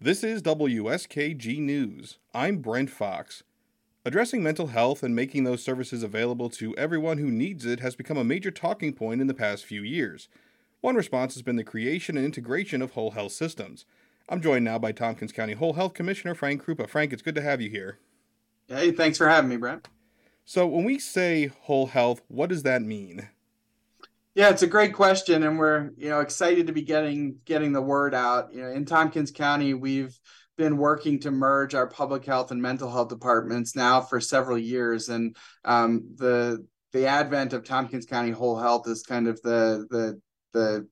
This is WSKG News. I'm Brent Fox. Addressing mental health and making those services available to everyone who needs it has become a major talking point in the past few years. One response has been the creation and integration of whole health systems. I'm joined now by Tompkins County Whole Health Commissioner Frank Krupa. Frank, it's good to have you here. Hey, thanks for having me, Brent. So, when we say whole health, what does that mean? Yeah, it's a great question, and we're you know excited to be getting getting the word out. You know, in Tompkins County, we've been working to merge our public health and mental health departments now for several years, and um, the the advent of Tompkins County Whole Health is kind of the the the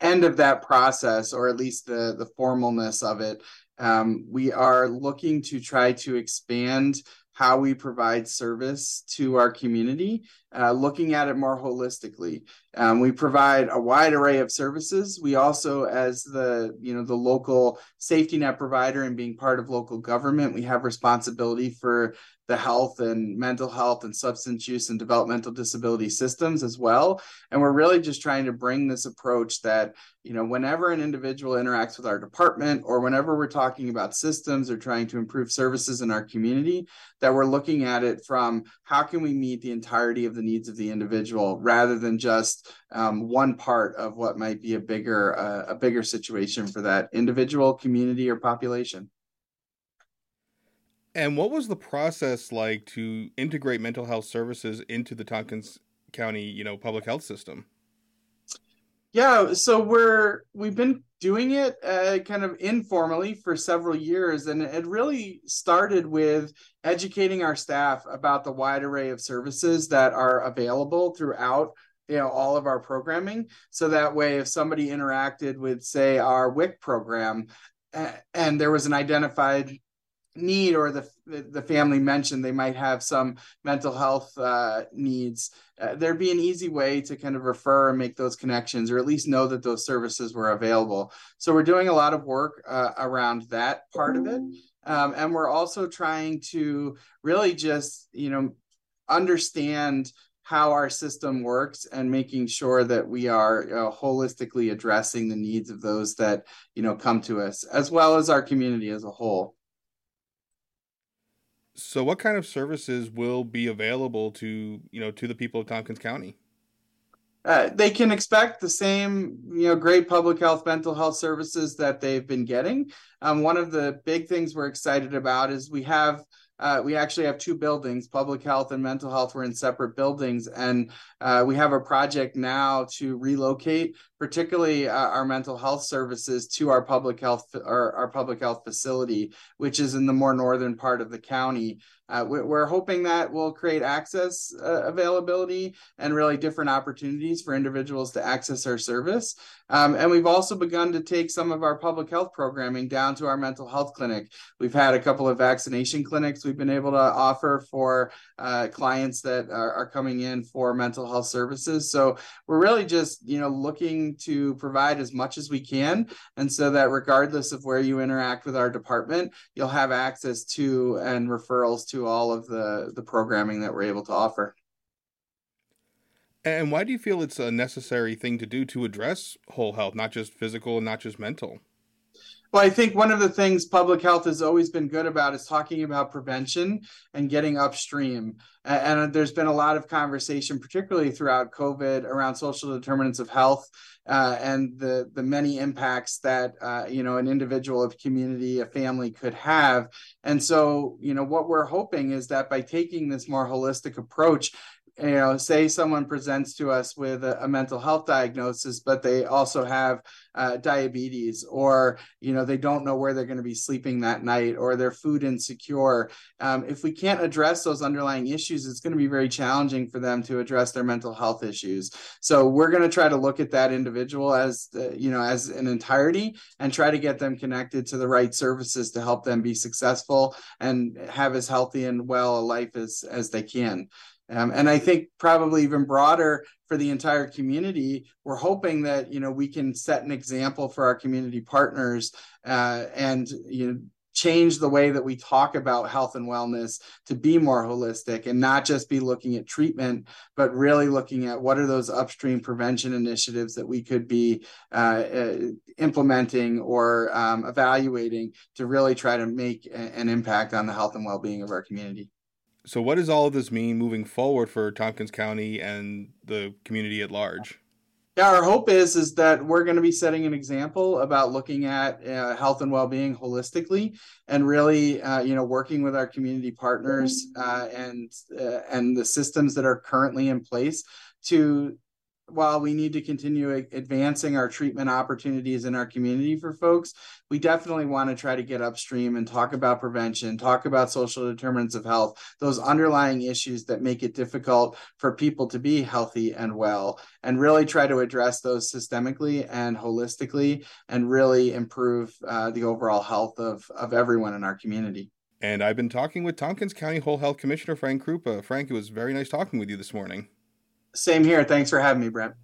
end of that process, or at least the the formalness of it. Um, we are looking to try to expand how we provide service to our community, uh, looking at it more holistically. Um, we provide a wide array of services. We also, as the you know the local safety net provider and being part of local government, we have responsibility for the health and mental health and substance use and developmental disability systems as well. And we're really just trying to bring this approach that, you know, whenever an individual interacts with our department or whenever we're talking about systems or trying to improve services in our community, that we're looking at it from how can we meet the entirety of the needs of the individual rather than just um, one part of what might be a bigger uh, a bigger situation for that individual community or population. And what was the process like to integrate mental health services into the Tompkins County, you know, public health system? Yeah, so we're we've been doing it uh, kind of informally for several years, and it really started with educating our staff about the wide array of services that are available throughout you know all of our programming. So that way, if somebody interacted with, say, our WIC program, and there was an identified need or the the family mentioned they might have some mental health uh, needs uh, there'd be an easy way to kind of refer and make those connections or at least know that those services were available. So we're doing a lot of work uh, around that part of it. Um, and we're also trying to really just you know understand how our system works and making sure that we are uh, holistically addressing the needs of those that you know come to us as well as our community as a whole so, what kind of services will be available to you know to the people of Tompkins County? Uh, they can expect the same, you know, great public health, mental health services that they've been getting. Um, one of the big things we're excited about is we have uh, we actually have two buildings public health and mental health we're in separate buildings and uh, we have a project now to relocate particularly uh, our mental health services to our public health our, our public health facility which is in the more northern part of the county uh, we're hoping that will create access uh, availability and really different opportunities for individuals to access our service. Um, and we've also begun to take some of our public health programming down to our mental health clinic. We've had a couple of vaccination clinics we've been able to offer for uh, clients that are, are coming in for mental health services. So we're really just, you know, looking to provide as much as we can. And so that regardless of where you interact with our department, you'll have access to and referrals to all of the the programming that we're able to offer. And why do you feel it's a necessary thing to do to address whole health, not just physical and not just mental? Well, I think one of the things public health has always been good about is talking about prevention and getting upstream. And there's been a lot of conversation, particularly throughout COVID, around social determinants of health uh, and the the many impacts that uh, you know an individual, a community, a family could have. And so, you know, what we're hoping is that by taking this more holistic approach, you know, say someone presents to us with a, a mental health diagnosis, but they also have uh, diabetes, or you know, they don't know where they're going to be sleeping that night, or they're food insecure. Um, if we can't address those underlying issues, it's going to be very challenging for them to address their mental health issues. So we're going to try to look at that individual as the, you know as an entirety and try to get them connected to the right services to help them be successful and have as healthy and well a life as as they can. Um, and I think probably even broader for the entire community, we're hoping that you know we can set an example for our community partners uh, and you know change the way that we talk about health and wellness to be more holistic and not just be looking at treatment, but really looking at what are those upstream prevention initiatives that we could be uh, uh, implementing or um, evaluating to really try to make a- an impact on the health and well-being of our community. So, what does all of this mean moving forward for Tompkins County and the community at large? Yeah, our hope is is that we're going to be setting an example about looking at uh, health and well-being holistically, and really, uh, you know, working with our community partners uh, and uh, and the systems that are currently in place to while we need to continue advancing our treatment opportunities in our community for folks, we definitely want to try to get upstream and talk about prevention, talk about social determinants of health, those underlying issues that make it difficult for people to be healthy and well, and really try to address those systemically and holistically and really improve uh, the overall health of, of everyone in our community. And I've been talking with Tompkins County Whole Health Commissioner Frank Krupa. Frank, it was very nice talking with you this morning. Same here. Thanks for having me, Brent.